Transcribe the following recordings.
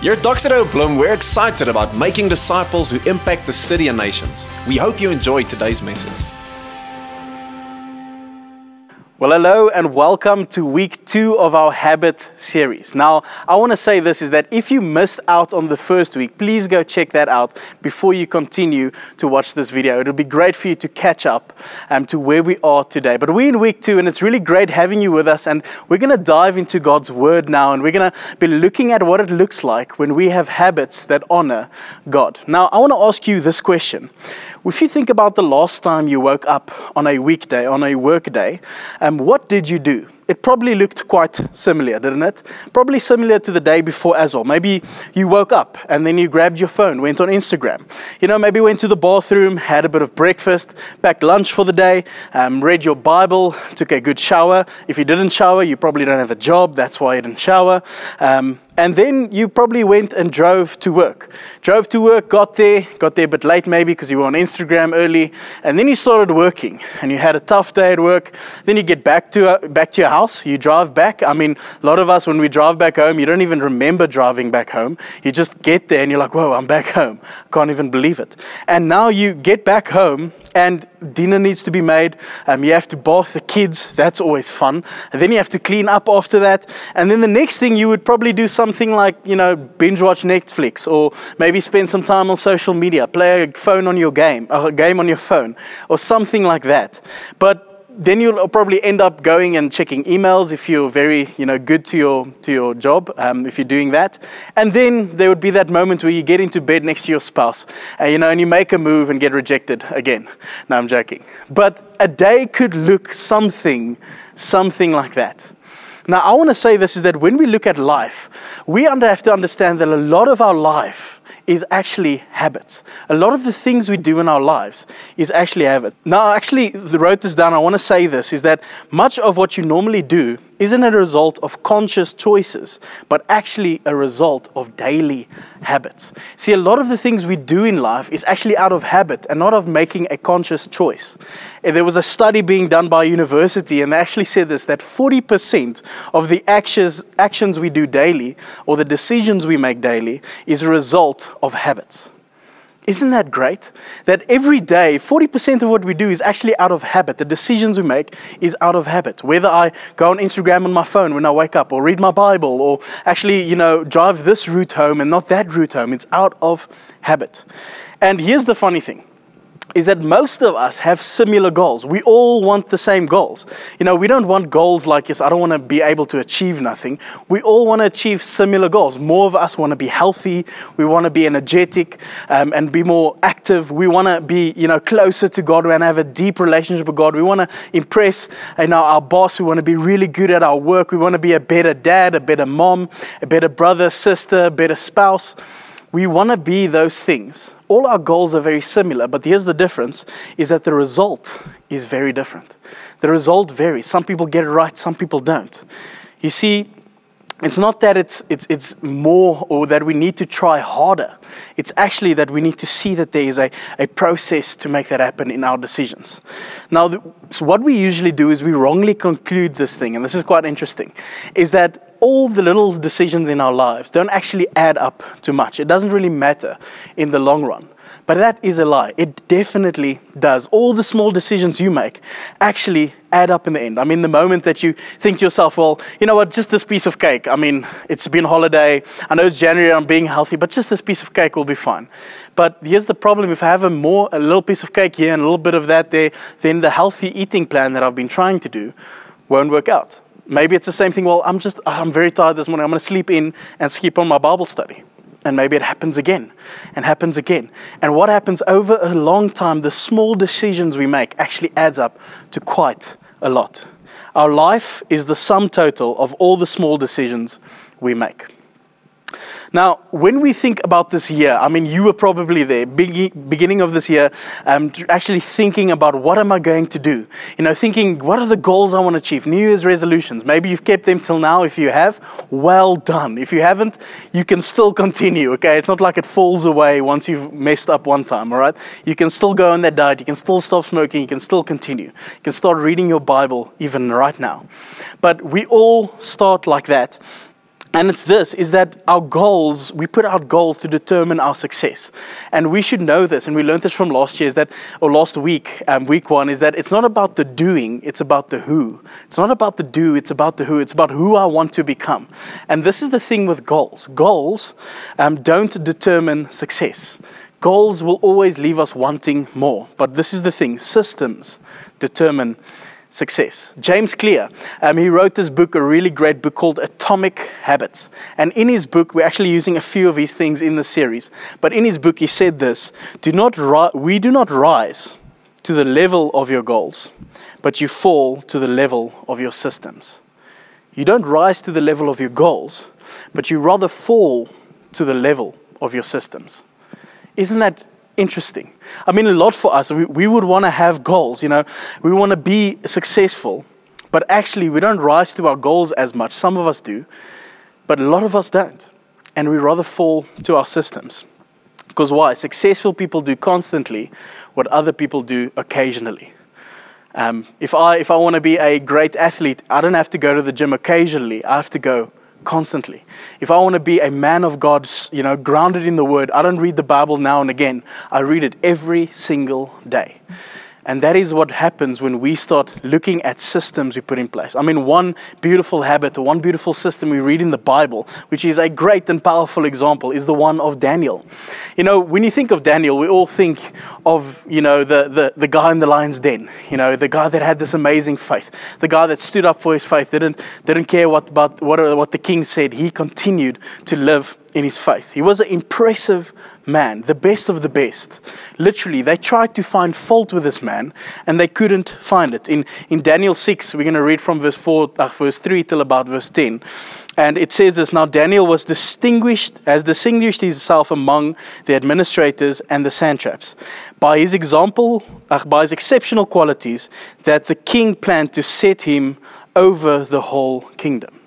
Here at Doxa Deo Bloem, we're excited about making disciples who impact the city and nations. We hope you enjoyed today's message. Well, hello and welcome to week two of our Habit series. Now, I want to say this is that if you missed out on the first week, please go check that out before you continue to watch this video. It'll be great for you to catch up um, to where we are today. But we're in week two, and it's really great having you with us. And we're going to dive into God's Word now, and we're going to be looking at what it looks like when we have habits that honor God. Now, I want to ask you this question. If you think about the last time you woke up on a weekday, on a work day, um, what did you do? It probably looked quite similar, didn't it? Probably similar to the day before as well. Maybe you woke up and then you grabbed your phone, went on Instagram. You know, maybe went to the bathroom, had a bit of breakfast, packed lunch for the day, um, read your Bible, took a good shower. If you didn't shower, you probably don't have a job. That's why you didn't shower. Um, and then you probably went and drove to work. Drove to work, got there, got there a bit late maybe because you were on Instagram early, and then you started working and you had a tough day at work. Then you get back to, uh, back to your house, you drive back. I mean, a lot of us, when we drive back home, you don't even remember driving back home. You just get there and you're like, whoa, I'm back home. Can't even believe it. And now you get back home and dinner needs to be made. Um, you have to bath the kids. That's always fun. And then you have to clean up after that. And then the next thing you would probably do something like, you know, binge watch Netflix or maybe spend some time on social media, play a phone on your game, a game on your phone or something like that. But then you'll probably end up going and checking emails if you're very, you know, good to your to your job. Um, if you're doing that, and then there would be that moment where you get into bed next to your spouse, uh, you know, and you make a move and get rejected again. No, I'm joking. But a day could look something, something like that. Now, I want to say this is that when we look at life, we have to understand that a lot of our life is actually habits. A lot of the things we do in our lives is actually habit. Now, I actually wrote this down. I want to say this is that much of what you normally do isn't a result of conscious choices, but actually a result of daily habits. See, a lot of the things we do in life is actually out of habit and not of making a conscious choice. Eh, there was a study being done by a university, and they actually said this that 40% of the actions, actions we do daily or the decisions we make daily is a result of habits. Isn't that great? That every day, 40% of what we do is actually out of habit. The decisions we make is out of habit. Whether I go on Instagram on my phone when I wake up, or read my Bible, or actually, you know, drive this route home and not that route home, it's out of habit. And here's the funny thing is that most of us have similar goals. We all want the same goals. You know, we don't want goals like, this. I don't want to be able to achieve nothing. We all want to achieve similar goals. More of us want to be healthy. We want to be energetic um, and be more active. We want to be, you know, closer to God. We want to have a deep relationship with God. We want to impress, you know, our boss. We want to be really good at our work. We want to be a better dad, a better mom, a better brother, sister, a better spouse. We want to be those things. All our goals are very similar, but here's the difference is that the result is very different. The result varies. Some people get it right, some people don't. You see, it's not that it's, it's, it's more or that we need to try harder. It's actually that we need to see that there is a, a process to make that happen in our decisions. Now, the, so what we usually do is we wrongly conclude this thing, and this is quite interesting, is that all the little decisions in our lives don't actually add up to much. It doesn't really matter in the long run. But that is a lie. It definitely does. All the small decisions you make actually add up in the end. I mean, the moment that you think to yourself, well, you know what, just this piece of cake. I mean, it's been holiday. I know it's January, I'm being healthy, but just this piece of cake will be fine. But here's the problem if I have a more, a little piece of cake here and a little bit of that there, then the healthy eating plan that I've been trying to do won't work out. Maybe it's the same thing. Well, I'm just, ah, I'm very tired this morning. I'm going to sleep in and skip on my Bible study. And maybe it happens again and happens again. And what happens over a long time, the small decisions we make actually adds up to quite a lot. Our life is the sum total of all the small decisions we make. Now, when we think about this year, I mean, you were probably there, beginning of this year, um, actually thinking about what am I going to do? You know, thinking, what are the goals I want to achieve? New Year's resolutions. Maybe you've kept them till now. If you have, well done. If you haven't, you can still continue, okay? It's not like it falls away once you've messed up one time, all right? You can still go on that diet. You can still stop smoking. You can still continue. You can start reading your Bible even right now. But we all start like that. And it's this is that our goals, we put out goals to determine our success. And we should know this, and we learned this from last year, is that, or last week, um, week one, is that it's not about the doing, it's about the who. It's not about the do, it's about the who. It's about who I want to become. And this is the thing with goals goals um, don't determine success. Goals will always leave us wanting more. But this is the thing systems determine success. James Clear, um, he wrote this book, a really great book called Atomic Habits. And in his book, we're actually using a few of his things in the series. But in his book, he said this do not ri- We do not rise to the level of your goals, but you fall to the level of your systems. You don't rise to the level of your goals, but you rather fall to the level of your systems. Isn't that interesting. I mean, a lot for us. We, we would want to have goals, you know, we want to be successful, but actually, we don't rise to our goals as much. Some of us do, but a lot of us don't. And we rather fall to our systems. Because why? Successful people do constantly what other people do occasionally. Um, if I, if I want to be a great athlete, I don't have to go to the gym occasionally, I have to go constantly. If I want to be a man of God, you know, grounded in the word, I don't read the Bible now and again. I read it every single day. And that is what happens when we start looking at systems we put in place. I mean, one beautiful habit or one beautiful system we read in the Bible, which is a great and powerful example, is the one of Daniel. You know, when you think of Daniel, we all think of, you know, the, the, the guy in the lion's den, you know, the guy that had this amazing faith, the guy that stood up for his faith, didn't, didn't care what, about, what, what the king said. He continued to live in his faith. He was an impressive man, the best of the best. Literally, they tried to find fault with this man and they couldn't find it. In, in Daniel 6, we're going to read from verse 4, uh, verse 3 till about verse 10. And it says this Now Daniel was distinguished, has distinguished himself among the administrators and the satraps by his example, uh, by his exceptional qualities, that the king planned to set him over the whole kingdom.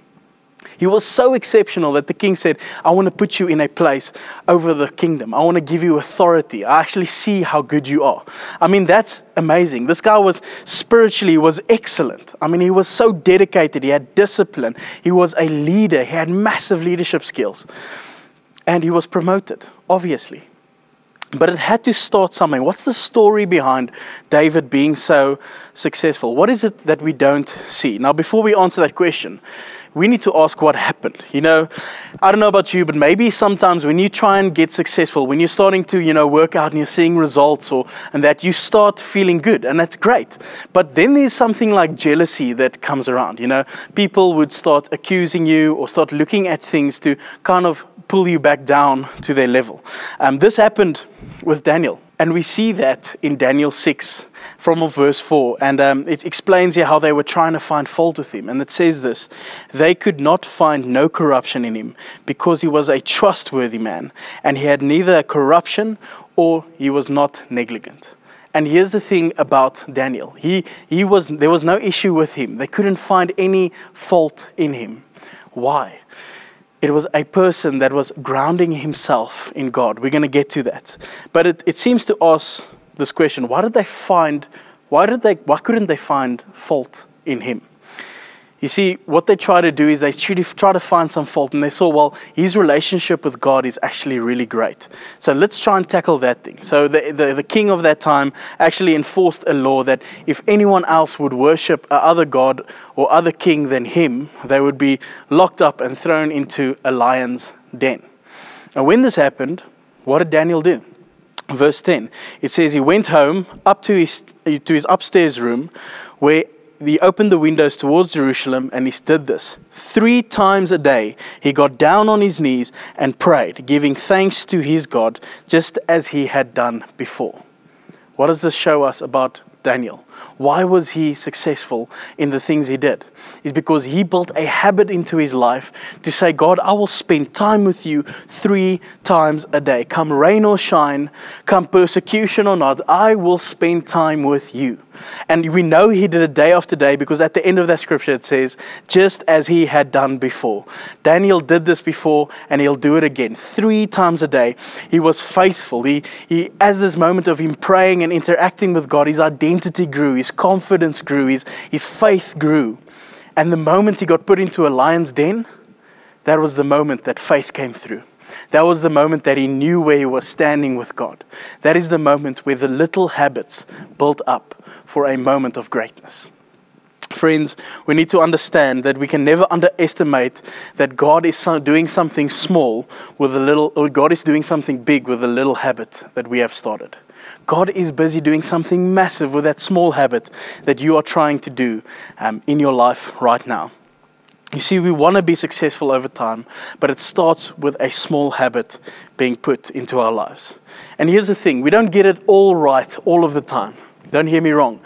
He was so exceptional that the king said, I want to put you in a place over the kingdom. I want to give you authority. I actually see how good you are. I mean, that's amazing. This guy was spiritually was excellent. I mean, he was so dedicated. He had discipline. He was a leader. He had massive leadership skills. And he was promoted, obviously. But it had to start somewhere. What's the story behind David being so successful? What is it that we don't see? Now, before we answer that question, we need to ask what happened. You know, I don't know about you, but maybe sometimes when you try and get successful, when you're starting to, you know, work out and you're seeing results or and that you start feeling good and that's great. But then there's something like jealousy that comes around, you know. People would start accusing you or start looking at things to kind of pull you back down to their level. Um, this happened with Daniel. And we see that in Daniel 6 from verse 4. And um, it explains here how they were trying to find fault with him. And it says this They could not find no corruption in him because he was a trustworthy man and he had neither corruption or he was not negligent. And here's the thing about Daniel. He, he was, there was no issue with him. They couldn't find any fault in him. Why? It was a person that was grounding himself in God. We're going to get to that. But it, it seems to us this question why did they find, why, did they, why couldn't they find fault in him? You see, what they try to do is they try to find some fault, and they saw, well, his relationship with God is actually really great. So let's try and tackle that thing. So the, the, the king of that time actually enforced a law that if anyone else would worship a other god or other king than him, they would be locked up and thrown into a lion's den. And when this happened, what did Daniel do? Verse 10, it says he went home up to his, to his upstairs room where he opened the windows towards Jerusalem and he did this. Three times a day, he got down on his knees and prayed, giving thanks to his God, just as he had done before. What does this show us about Daniel? Why was he successful in the things he did? Is because he built a habit into his life to say, God, I will spend time with you three times a day. Come rain or shine, come persecution or not, I will spend time with you. And we know he did it day after day because at the end of that scripture it says, just as he had done before. Daniel did this before and he'll do it again. Three times a day. He was faithful. He, he as this moment of him praying and interacting with God, his identity grew, his confidence grew, his, his faith grew. And the moment he got put into a lion's den, that was the moment that faith came through. That was the moment that he knew where he was standing with God. That is the moment where the little habits built up for a moment of greatness. Friends, we need to understand that we can never underestimate that God is doing something small with a little, or God is doing something big with a little habit that we have started. God is busy doing something massive with that small habit that you are trying to do um, in your life right now. You see, we want to be successful over time, but it starts with a small habit being put into our lives. And here's the thing we don't get it all right all of the time. Don't hear me wrong.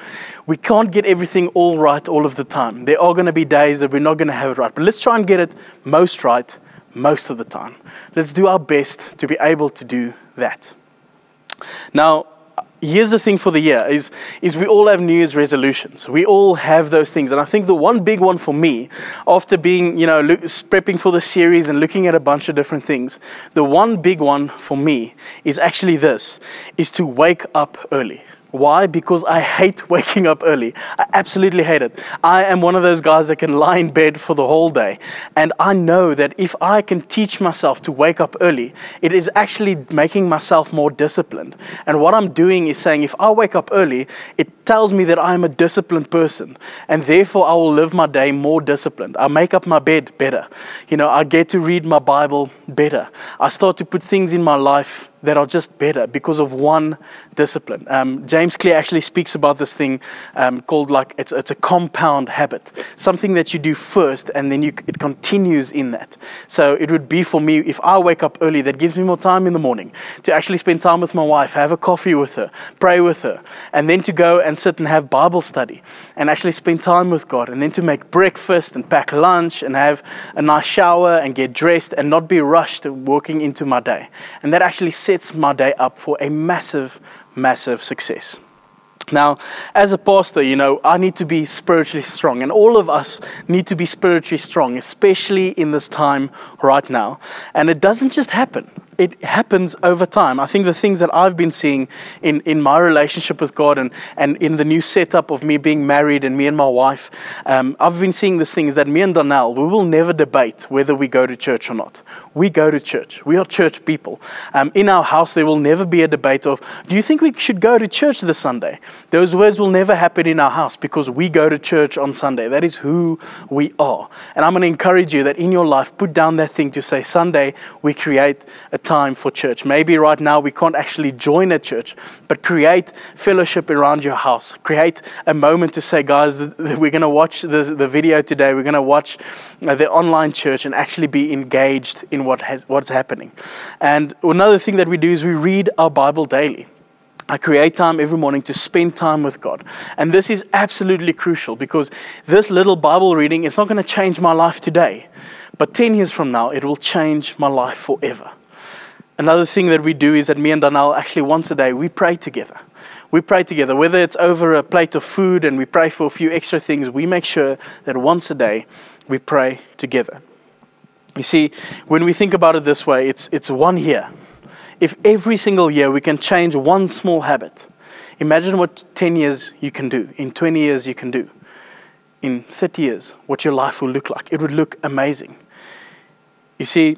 We can't get everything all right all of the time. There are going to be days that we're not going to have it right, but let's try and get it most right most of the time. Let's do our best to be able to do that. Now, here's the thing for the year is, is we all have New Year's resolutions. We all have those things. And I think the one big one for me, after being, you know, look, prepping for the series and looking at a bunch of different things, the one big one for me is actually this, is to wake up early. Why? Because I hate waking up early. I absolutely hate it. I am one of those guys that can lie in bed for the whole day. And I know that if I can teach myself to wake up early, it is actually making myself more disciplined. And what I'm doing is saying if I wake up early, it tells me that I'm a disciplined person. And therefore, I will live my day more disciplined. I make up my bed better. You know, I get to read my Bible better. I start to put things in my life that are just better because of one discipline. Um, James Clear actually speaks about this thing um, called like it's, it's a compound habit, something that you do first and then you, it continues in that. So it would be for me if I wake up early, that gives me more time in the morning to actually spend time with my wife, have a coffee with her, pray with her, and then to go and sit and have Bible study and actually spend time with God, and then to make breakfast and pack lunch and have a nice shower and get dressed and not be rushed walking into my day. And that actually sets my day up for a massive, massive success. Now, as a pastor, you know, I need to be spiritually strong, and all of us need to be spiritually strong, especially in this time right now. And it doesn't just happen it happens over time. I think the things that I've been seeing in, in my relationship with God and, and in the new setup of me being married and me and my wife, um, I've been seeing this thing is that me and Donnell, we will never debate whether we go to church or not. We go to church. We are church people. Um, in our house, there will never be a debate of, do you think we should go to church this Sunday? Those words will never happen in our house because we go to church on Sunday. That is who we are. And I'm going to encourage you that in your life, put down that thing to say, Sunday, we create a time for church. Maybe right now we can't actually join a church, but create fellowship around your house. Create a moment to say, guys, we're going to watch the, the video today. We're going to watch uh, the online church and actually be engaged in what has, what's happening. And another thing that we do is we read our Bible daily. I create time every morning to spend time with God. And this is absolutely crucial because this little Bible reading is not going to change my life today. But 10 years from now, it will change my life forever. Another thing that we do is that me and Donnell actually once a day we pray together. We pray together, whether it's over a plate of food and we pray for a few extra things, we make sure that once a day we pray together. You see, when we think about it this way, it's, it's one year. If every single year we can change one small habit, imagine what 10 years you can do, in 20 years you can do, in 30 years, what your life will look like. It would look amazing. You see,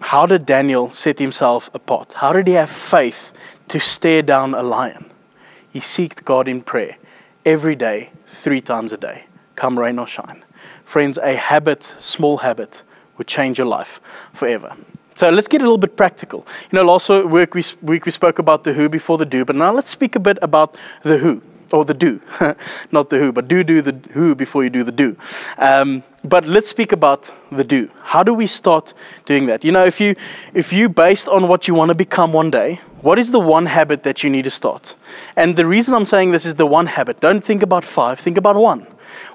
how did Daniel set himself apart? How did he have faith to stare down a lion? He seeked God in prayer every day, three times a day, come rain or shine. Friends, a habit, small habit, would change your life forever. So let's get a little bit practical. You know, last week we, week we spoke about the who before the do, but now let's speak a bit about the who or the do, not the who, but do do the who before you do the do. Um, but let's speak about the do. How do we start doing that? You know, if you if you based on what you want to become one day, what is the one habit that you need to start? And the reason I'm saying this is the one habit. Don't think about five. Think about one.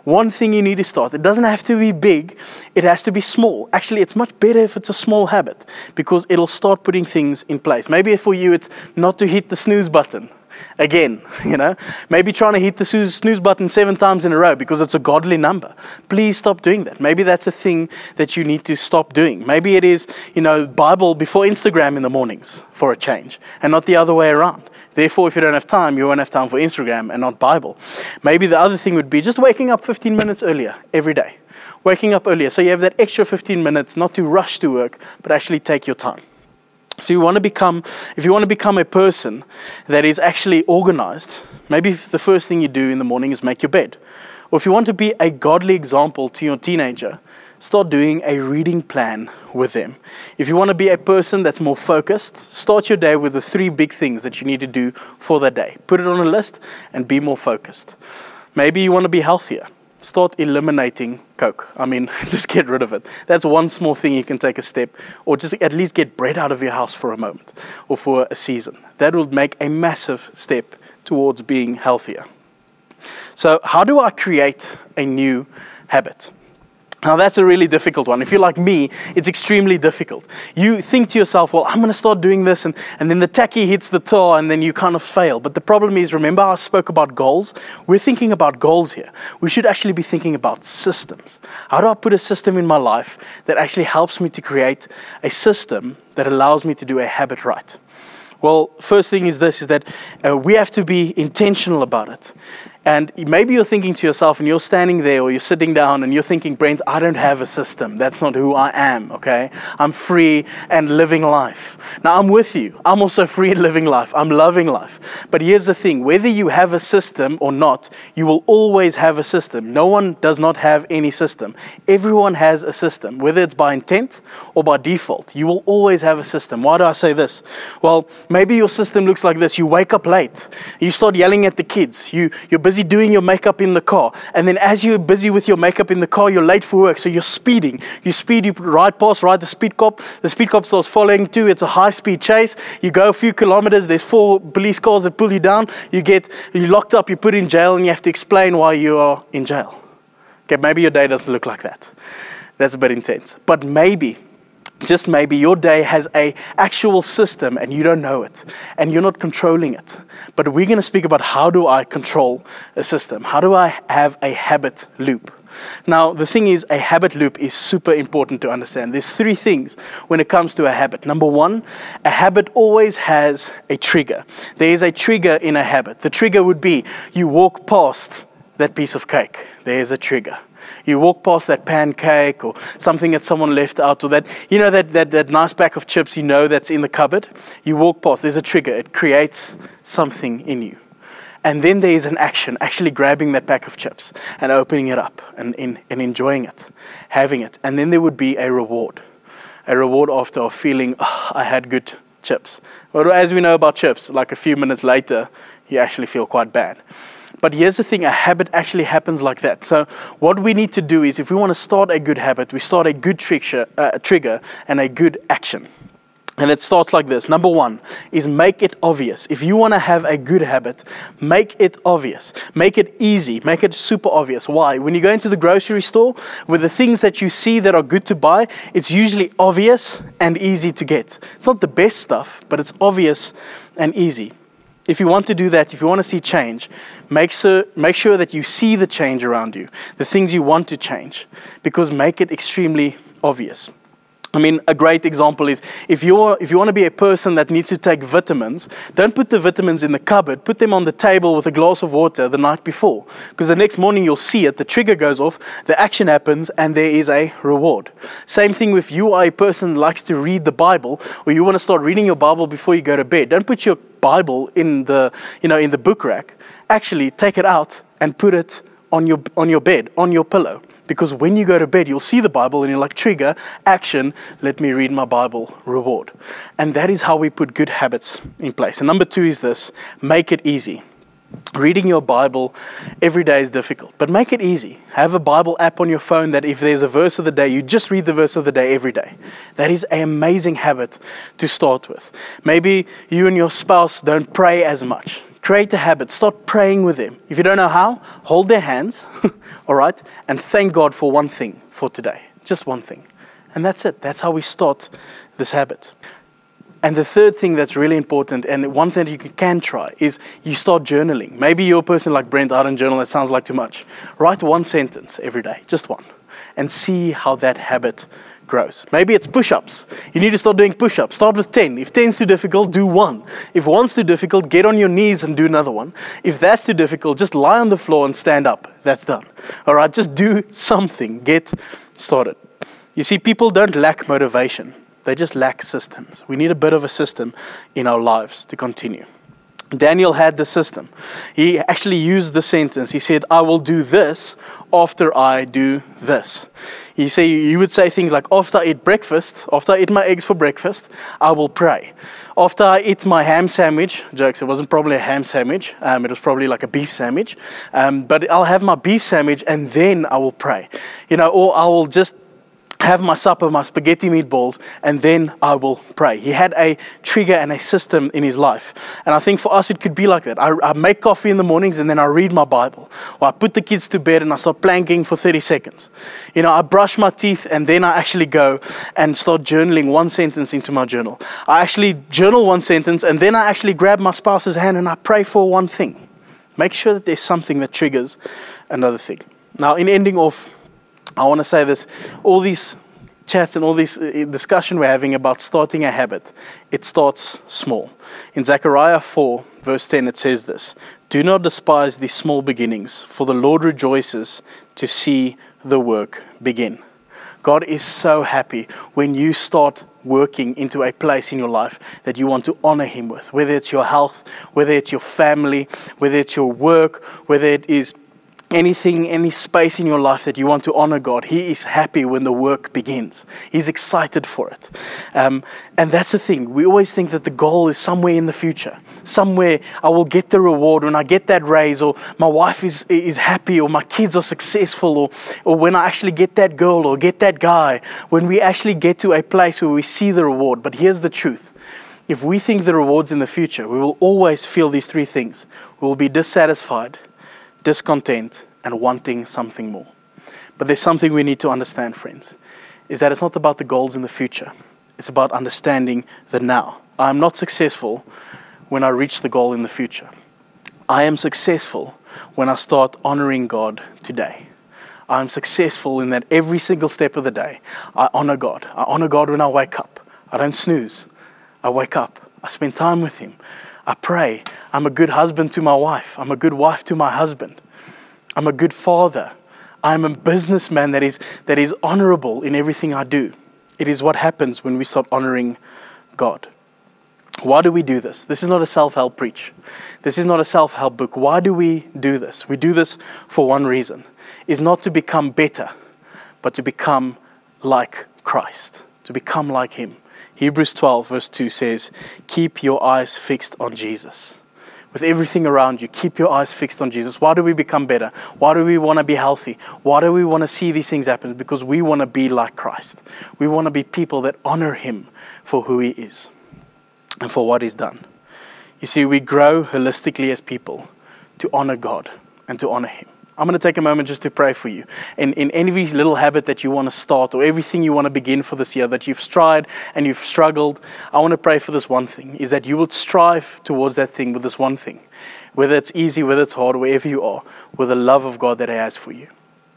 One thing you need to start. It doesn't have to be big. It has to be small. Actually, it's much better if it's a small habit because it'll start putting things in place. Maybe for you, it's not to hit the snooze button again, you know. Maybe trying to hit the snooze button seven times in a row because it's a godly number. Please stop doing that. Maybe that's a thing that you need to stop doing. Maybe it is, you know, Bible before Instagram in the mornings for a change and not the other way around. Therefore, if you don't have time, you won't have time for Instagram and not Bible. Maybe the other thing would be just waking up 15 minutes earlier every day. waking up earlier. So you have that extra 15 minutes not to rush to work, but actually take your time. So you want to become, if you want to become a person that is actually organized, maybe the first thing you do in the morning is make your bed. Or if you want to be a godly example to your teenager, start doing a reading plan with them. If you want to be a person that's more focused, start your day with the three big things that you need to do for that day. Put it on a list and be more focused. Maybe you want to be healthier. Start eliminating Coke. I mean, just get rid of it. That's one small thing you can take a step, or just at least get bread out of your house for a moment or for a season. That would make a massive step towards being healthier. So, how do I create a new habit? Now, that's a really difficult one. If you're like me, it's extremely difficult. You think to yourself, well, I'm going to start doing this, and, and then the tacky hits the tar, and then you kind of fail. But the problem is, remember, I spoke about goals? We're thinking about goals here. We should actually be thinking about systems. How do I put a system in my life that actually helps me to create a system that allows me to do a habit right? Well, first thing is this is that uh, we have to be intentional about it. And maybe you're thinking to yourself, and you're standing there or you're sitting down and you're thinking, Brent, I don't have a system. That's not who I am, okay? I'm free and living life. Now, I'm with you. I'm also free and living life. I'm loving life. But here's the thing whether you have a system or not, you will always have a system. No one does not have any system. Everyone has a system, whether it's by intent or by default. You will always have a system. Why do I say this? Well, maybe your system looks like this you wake up late, you start yelling at the kids, you, you're busy busy doing your makeup in the car. And then as you're busy with your makeup in the car, you're late for work. So you're speeding. You speed, you ride past, ride the speed cop. The speed cop starts following too. It's a high speed chase. You go a few kilometers. There's four police cars that pull you down. You get you locked up. You put in jail, and you have to explain why you are in jail. Okay, maybe your day doesn't look like that. That's a bit intense. But maybe just maybe your day has a actual system and you don't know it and you're not controlling it. But we're going to speak about how do i control a system? How do i have a habit loop? Now the thing is a habit loop is super important to understand. There's three things when it comes to a habit. Number one a habit always has a trigger. There is a trigger in a habit. The trigger would be you walk past that piece of cake. There's a trigger you walk past that pancake or something that someone left out, or that, you know, that, that, that nice pack of chips you know that's in the cupboard. You walk past, there's a trigger, it creates something in you. And then there is an action, actually grabbing that pack of chips and opening it up and, and, and enjoying it, having it. And then there would be a reward. A reward after a feeling, oh, I had good chips. But as we know about chips, like a few minutes later, you actually feel quite bad. But here's the thing a habit actually happens like that. So, what we need to do is if we want to start a good habit, we start a good trigger, uh, trigger and a good action. And it starts like this. Number one is make it obvious. If you want to have a good habit, make it obvious. Make it easy. Make it super obvious. Why? When you go into the grocery store with the things that you see that are good to buy, it's usually obvious and easy to get. It's not the best stuff, but it's obvious and easy. If you want to do that, if you want to see change, make sure, make sure that you see the change around you, the things you want to change, because make it extremely obvious. I mean, a great example is if, you're, if you want to be a person that needs to take vitamins, don't put the vitamins in the cupboard, put them on the table with a glass of water the night before. Because the next morning you'll see it, the trigger goes off, the action happens, and there is a reward. Same thing if you are a person that likes to read the Bible, or you want to start reading your Bible before you go to bed. Don't put your Bible in the, you know, in the book rack. Actually, take it out and put it on your, on your bed, on your pillow. Because when you go to bed, you'll see the Bible and you're like, trigger, action, let me read my Bible, reward. And that is how we put good habits in place. And number two is this make it easy. Reading your Bible every day is difficult, but make it easy. Have a Bible app on your phone that if there's a verse of the day, you just read the verse of the day every day. That is an amazing habit to start with. Maybe you and your spouse don't pray as much. Create a habit. Start praying with them. If you don't know how, hold their hands, all right, and thank God for one thing for today. Just one thing. And that's it. That's how we start this habit. And the third thing that's really important, and one thing you can try, is you start journaling. Maybe you're a person like Brent, I don't journal, that sounds like too much. Write one sentence every day, just one. And see how that habit grows. Maybe it's push ups. You need to start doing push ups. Start with 10. If 10 is too difficult, do one. If one's too difficult, get on your knees and do another one. If that's too difficult, just lie on the floor and stand up. That's done. All right, just do something. Get started. You see, people don't lack motivation, they just lack systems. We need a bit of a system in our lives to continue. Daniel had the system. He actually used the sentence. He said, I will do this after I do this. He say, you would say things like, after I eat breakfast, after I eat my eggs for breakfast, I will pray. After I eat my ham sandwich, jokes, it wasn't probably a ham sandwich, um, it was probably like a beef sandwich, um, but I'll have my beef sandwich and then I will pray. You know, or I will just have my supper, my spaghetti meatballs, and then I will pray. He had a trigger and a system in his life. And I think for us, it could be like that. I, I, make coffee in the mornings and then I read my Bible. Or I put the kids to bed and I start planking for 30 seconds. You know, I brush my teeth and then I actually go and start journaling one sentence into my journal. I actually journal one sentence and then I actually grab my spouse's hand and I pray for one thing. Make sure that there's something that triggers another thing. Now, in ending off, I want to say this all these chats and all this uh, discussion we're having about starting a habit, it starts small. In Zechariah 4, verse 10, it says this Do not despise these small beginnings, for the Lord rejoices to see the work begin. God is so happy when you start working into a place in your life that you want to honor Him with, whether it's your health, whether it's your family, whether it's your work, whether it is anything, any space in your life that you want to honor God, He is happy when the work begins. He's excited for it. Um, and that's the thing. We always think that the goal is somewhere in the future. Somewhere I will get the reward when I get that raise, or my wife is, is happy, or my kids are successful, or, or when I actually get that girl or get that guy. When we actually get to a place where we see the reward. But here's the truth. If we think the reward's in the future, we will always feel these three things. We will be dissatisfied, discontent, and wanting something more. But there's something we need to understand, friends, is that it's not about the goals in the future. It's about understanding the now. I'm not successful when I reach the goal in the future. I am successful when I start honoring God today. I'm successful in that every single step of the day, I honor God. I honor God when I wake up. I don't snooze. I wake up. I spend time with Him. I pray. I'm a good husband to my wife. I'm a good wife to my husband. I'm a good father. I'm a businessman that is, that is honorable in everything I do. It is what happens when we start honoring God. Why do we do this? This is not a self help preach. This is not a self help book. Why do we do this? We do this for one reason is not to become better, but to become like Christ, to become like Him. Hebrews 12, verse 2 says, Keep your eyes fixed on Jesus. With everything around you, keep your eyes fixed on Jesus. Why do we become better? Why do we want to be healthy? Why do we want to see these things happen? Because we want to be like Christ. We want to be people that honor Him for who He is and for what He's done. You see, we grow holistically as people to honor God and to honor Him. I'm going to take a moment just to pray for you. In, in any little habit that you want to start or everything you want to begin for this year that you've tried and you've struggled, I want to pray for this one thing is that you will strive towards that thing with this one thing. Whether it's easy, whether it's hard, wherever you are, with the love of God that He has for you.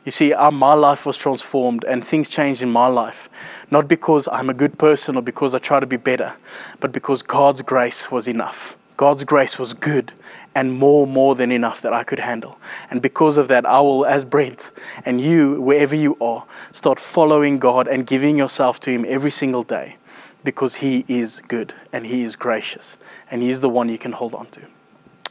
You see, my life was transformed and things changed in my life. Not because I'm a good person or because I try to be better, but because God's grace was enough. God's grace was good and more, more than enough that I could handle. And because of that, I will, as Brent and you, wherever you are, start following God and giving yourself to Him every single day because He is good and He is gracious and He is the one you can hold on to.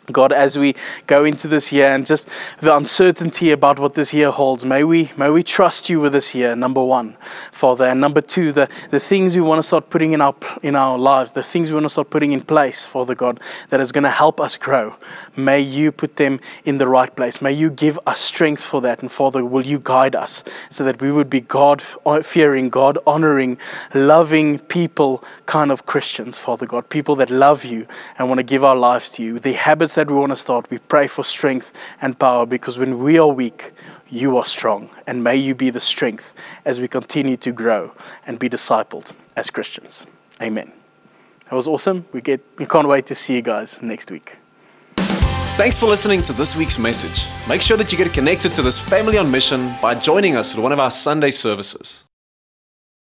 God, as we go into this year and just the uncertainty about what this year holds, may we, may we trust you with this year, number one, Father. And number two, the, the things we want to start putting in our, in our lives, the things we want to start putting in place, Father God, that is going to help us grow. May you put them in the right place. May you give us strength for that. And Father, will you guide us so that we would be God uh, fearing, God honoring, loving people kind of Christians, Father God, people that love you and want to give our lives to you. The habits that we want to start, we pray for strength and power because when we are weak, you are strong. And may you be the strength as we continue to grow and be discipled as Christians. Amen. That was awesome. We, get, we can't wait to see you guys next week. Thanks for listening to this week's message. Make sure that you get connected to this family on mission by joining us at one of our Sunday services.